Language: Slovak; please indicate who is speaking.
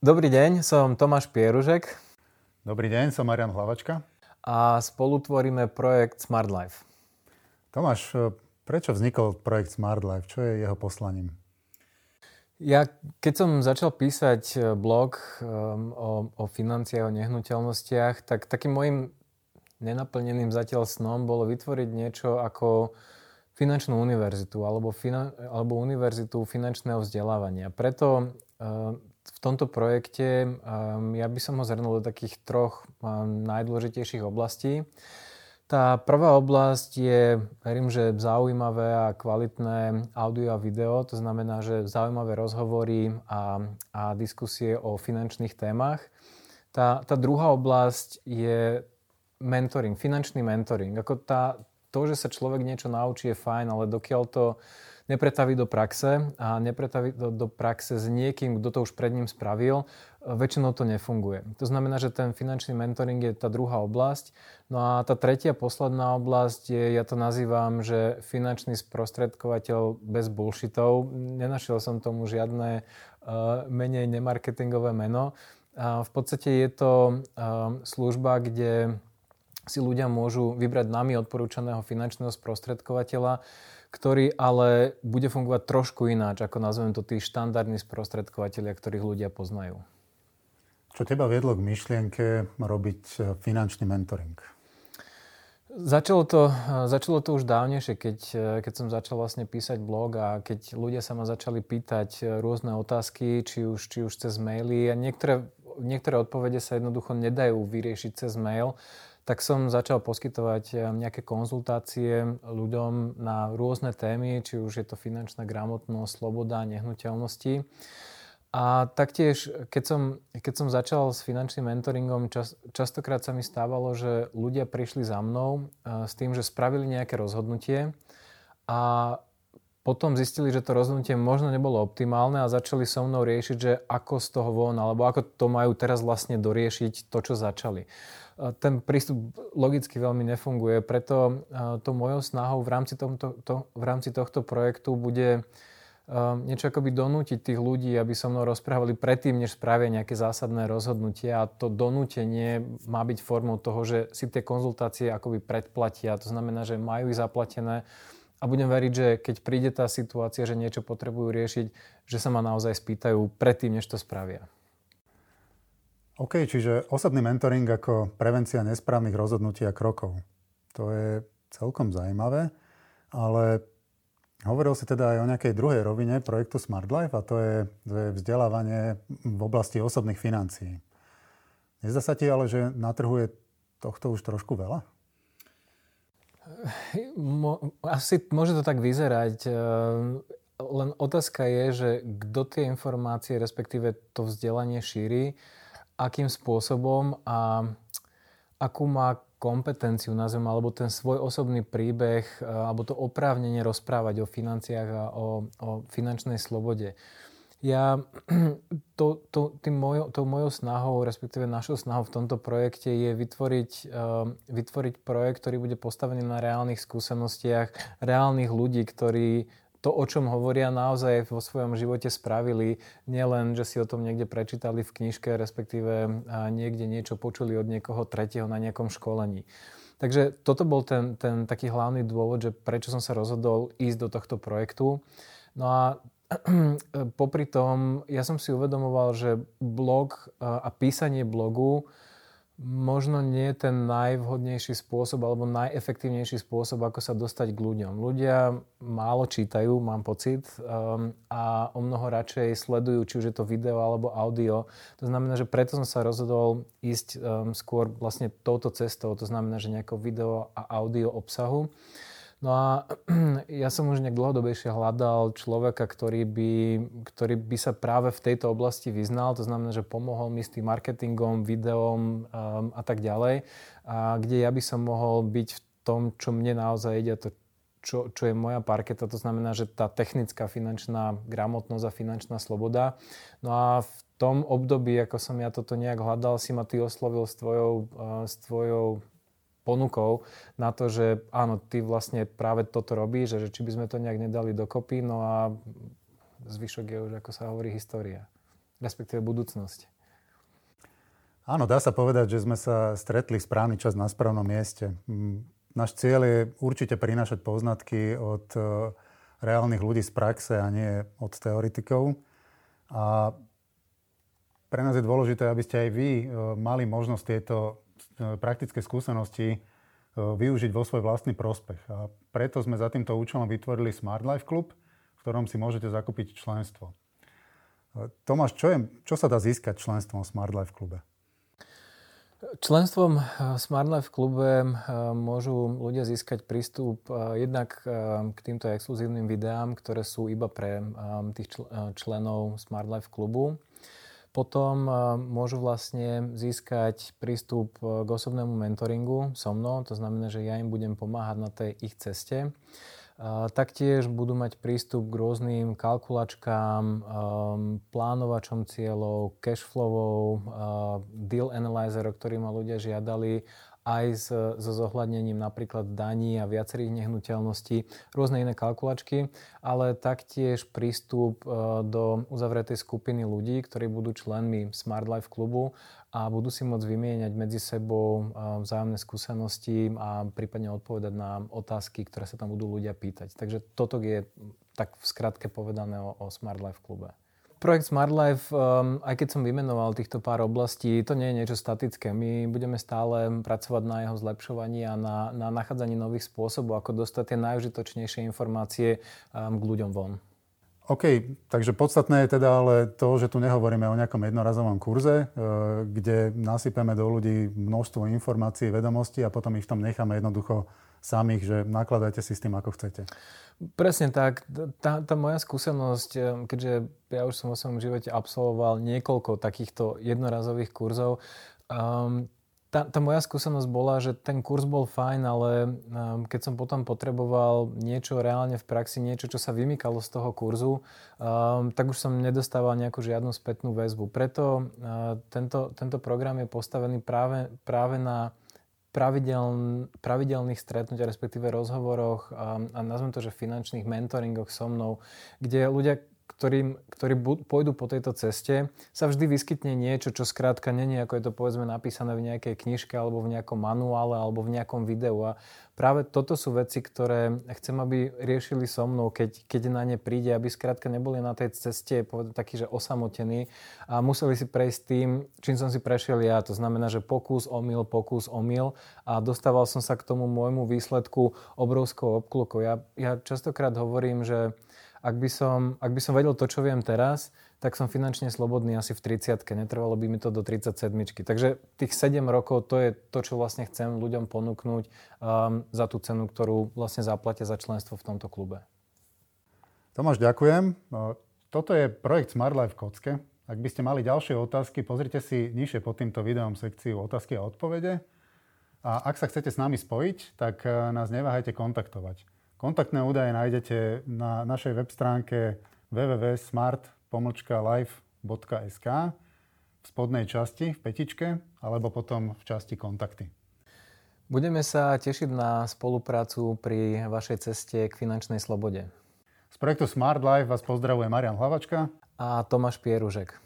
Speaker 1: Dobrý deň, som Tomáš Pieružek.
Speaker 2: Dobrý deň, som Marian Hlavačka.
Speaker 1: A spolu tvoríme projekt Smart Life.
Speaker 2: Tomáš, prečo vznikol projekt Smart Life? Čo je jeho poslaním?
Speaker 1: Ja, keď som začal písať eh, blog um, o, o financiách, o nehnuteľnostiach, tak takým môjim nenaplneným zatiaľ snom bolo vytvoriť niečo ako finančnú univerzitu alebo, finan- alebo univerzitu finančného vzdelávania. Preto uh, v tomto projekte um, ja by som ho zhrnul do takých troch um, najdôležitejších oblastí. Tá prvá oblasť je, verím, že zaujímavé a kvalitné audio a video, to znamená, že zaujímavé rozhovory a, a diskusie o finančných témach. Tá, tá druhá oblasť je mentoring, finančný mentoring. Ako tá, to, že sa človek niečo naučí je fajn, ale dokiaľ to nepretaví do praxe a nepretaví do, do praxe s niekým, kto to už pred ním spravil, väčšinou to nefunguje. To znamená, že ten finančný mentoring je tá druhá oblasť. No a tá tretia, posledná oblasť je, ja to nazývam, že finančný sprostredkovateľ bez bullshitov. Nenašiel som tomu žiadne uh, menej nemarketingové meno. Uh, v podstate je to uh, služba, kde si ľudia môžu vybrať nami odporúčaného finančného sprostredkovateľa, ktorý ale bude fungovať trošku ináč, ako nazvem to tí štandardní sprostredkovateľia, ktorých ľudia poznajú.
Speaker 2: Čo teba viedlo k myšlienke robiť e, finančný mentoring?
Speaker 1: Začalo to, začalo to už dávnejšie, keď, e, keď som začal vlastne písať blog a keď ľudia sa ma začali pýtať rôzne otázky, či už, či už cez maily a niektoré, niektoré odpovede sa jednoducho nedajú vyriešiť cez mail, tak som začal poskytovať eh, nejaké konzultácie ľuďom na rôzne témy, či už je to finančná gramotnosť, sloboda, nehnuteľnosti. A taktiež, keď som, keď som začal s finančným mentoringom, čas, častokrát sa mi stávalo, že ľudia prišli za mnou uh, s tým, že spravili nejaké rozhodnutie a potom zistili, že to rozhodnutie možno nebolo optimálne a začali so mnou riešiť, že ako z toho von, alebo ako to majú teraz vlastne doriešiť to, čo začali ten prístup logicky veľmi nefunguje, preto to mojou snahou v rámci, tomto, to, v rámci tohto projektu bude niečo akoby donútiť tých ľudí, aby so mnou rozprávali predtým, než spravia nejaké zásadné rozhodnutie a to donútenie má byť formou toho, že si tie konzultácie akoby predplatia, to znamená, že majú ich zaplatené. A budem veriť, že keď príde tá situácia, že niečo potrebujú riešiť, že sa ma naozaj spýtajú predtým, než to spravia.
Speaker 2: OK, čiže osobný mentoring ako prevencia nesprávnych rozhodnutí a krokov. To je celkom zaujímavé, ale hovoril si teda aj o nejakej druhej rovine projektu Smart Life a to je, to je vzdelávanie v oblasti osobných financií. Nezdá sa ti ale, že na trhu je tohto už trošku veľa?
Speaker 1: Asi môže to tak vyzerať. E, len otázka je, že kto tie informácie, respektíve to vzdelanie šíri akým spôsobom a akú má kompetenciu, nazvem, alebo ten svoj osobný príbeh, e, alebo to oprávnenie rozprávať o financiách a o, o finančnej slobode. Ja to, to, tým mojo, tou mojou snahou, respektíve našou snahou v tomto projekte je vytvoriť, uh, vytvoriť projekt, ktorý bude postavený na reálnych skúsenostiach, reálnych ľudí, ktorí to, o čom hovoria, naozaj vo svojom živote spravili. Nielen, že si o tom niekde prečítali v knižke, respektíve niekde niečo počuli od niekoho tretieho na nejakom školení. Takže toto bol ten, ten taký hlavný dôvod, že prečo som sa rozhodol ísť do tohto projektu. No a popri tom, ja som si uvedomoval, že blog a písanie blogu možno nie je ten najvhodnejší spôsob alebo najefektívnejší spôsob, ako sa dostať k ľuďom. Ľudia málo čítajú, mám pocit, um, a o mnoho radšej sledujú, či už je to video alebo audio. To znamená, že preto som sa rozhodol ísť um, skôr vlastne touto cestou, to znamená, že nejakého video a audio obsahu. No a ja som už nejak dlhodobejšie hľadal človeka, ktorý by, ktorý by sa práve v tejto oblasti vyznal, to znamená, že pomohol mi s tým marketingom, videom um, a tak ďalej, a kde ja by som mohol byť v tom, čo mne naozaj ide, to, čo, čo je moja parketa, to znamená, že tá technická finančná gramotnosť a finančná sloboda. No a v tom období, ako som ja toto nejak hľadal, si ma ty oslovil s tvojou, uh, s tvojou ponukou na to, že áno, ty vlastne práve toto robíš, že či by sme to nejak nedali dokopy, no a zvyšok je už, ako sa hovorí, história. respektíve budúcnosť.
Speaker 2: Áno, dá sa povedať, že sme sa stretli v správny čas na správnom mieste. Mm, náš cieľ je určite prinášať poznatky od e, reálnych ľudí z praxe a nie od teoretikov. A pre nás je dôležité, aby ste aj vy e, mali možnosť tieto praktické skúsenosti využiť vo svoj vlastný prospech. A preto sme za týmto účelom vytvorili Smart Life Club, v ktorom si môžete zakúpiť členstvo. Tomáš, čo, je, čo sa dá získať členstvom Smart Life klube?
Speaker 1: Členstvom Smart Life klube môžu ľudia získať prístup jednak k týmto exkluzívnym videám, ktoré sú iba pre tých členov Smart Life klubu. Potom môžu vlastne získať prístup k osobnému mentoringu so mnou, to znamená, že ja im budem pomáhať na tej ich ceste. Taktiež budú mať prístup k rôznym kalkulačkám, plánovačom cieľov, cashflowov, deal analyzer, o ktorý ma ľudia žiadali, aj s, so zohľadnením napríklad daní a viacerých nehnuteľností, rôzne iné kalkulačky, ale taktiež prístup uh, do uzavretej skupiny ľudí, ktorí budú členmi Smart Life klubu a budú si môcť vymieňať medzi sebou vzájomné skúsenosti a prípadne odpovedať na otázky, ktoré sa tam budú ľudia pýtať. Takže toto je tak v skratke povedané o, o Smart Life klube. Projekt Smart Life, um, aj keď som vymenoval týchto pár oblastí, to nie je niečo statické. My budeme stále pracovať na jeho zlepšovaní a na, na nachádzaní nových spôsobov, ako dostať tie najužitočnejšie informácie um, k ľuďom von.
Speaker 2: OK, takže podstatné je teda ale to, že tu nehovoríme o nejakom jednorazovom kurze, e, kde nasypeme do ľudí množstvo informácií, vedomostí a potom ich tam necháme jednoducho samých, že nakladajte si s tým, ako chcete.
Speaker 1: Presne tak. Tá, tá moja skúsenosť, e, keďže ja už som vo svojom živote absolvoval niekoľko takýchto jednorazových kurzov, um, tá, tá moja skúsenosť bola, že ten kurz bol fajn, ale um, keď som potom potreboval niečo reálne v praxi, niečo, čo sa vymykalo z toho kurzu, um, tak už som nedostával nejakú žiadnu spätnú väzbu. Preto uh, tento, tento program je postavený práve, práve na pravidel, pravidelných stretnutiach, respektíve rozhovoroch a, a nazvem to, že finančných mentoringoch so mnou, kde ľudia ktorým, ktorí pôjdu po tejto ceste, sa vždy vyskytne niečo, čo skrátka není, ako je to povedzme napísané v nejakej knižke alebo v nejakom manuále alebo v nejakom videu. A práve toto sú veci, ktoré chcem, aby riešili so mnou, keď, keď na ne príde, aby skrátka neboli na tej ceste povedať takí, že osamotení a museli si prejsť tým, čím som si prešiel ja. To znamená, že pokus, omyl, pokus, omyl a dostával som sa k tomu môjmu výsledku obrovskou obklukou. Ja, ja častokrát hovorím, že ak by, som, ak by som vedel to, čo viem teraz, tak som finančne slobodný asi v 30 Netrvalo by mi to do 37 Takže tých 7 rokov to je to, čo vlastne chcem ľuďom ponúknuť um, za tú cenu, ktorú vlastne zaplatia za členstvo v tomto klube.
Speaker 2: Tomáš, ďakujem. Toto je projekt Smart Life Kocke. Ak by ste mali ďalšie otázky, pozrite si nižšie pod týmto videom sekciu otázky a odpovede. A ak sa chcete s nami spojiť, tak eh, nás neváhajte kontaktovať. Kontaktné údaje nájdete na našej web stránke www.smart.life.sk v spodnej časti, v petičke, alebo potom v časti kontakty.
Speaker 1: Budeme sa tešiť na spoluprácu pri vašej ceste k finančnej slobode.
Speaker 2: Z projektu Smart Life vás pozdravuje Marian Hlavačka
Speaker 1: a Tomáš Pieružek.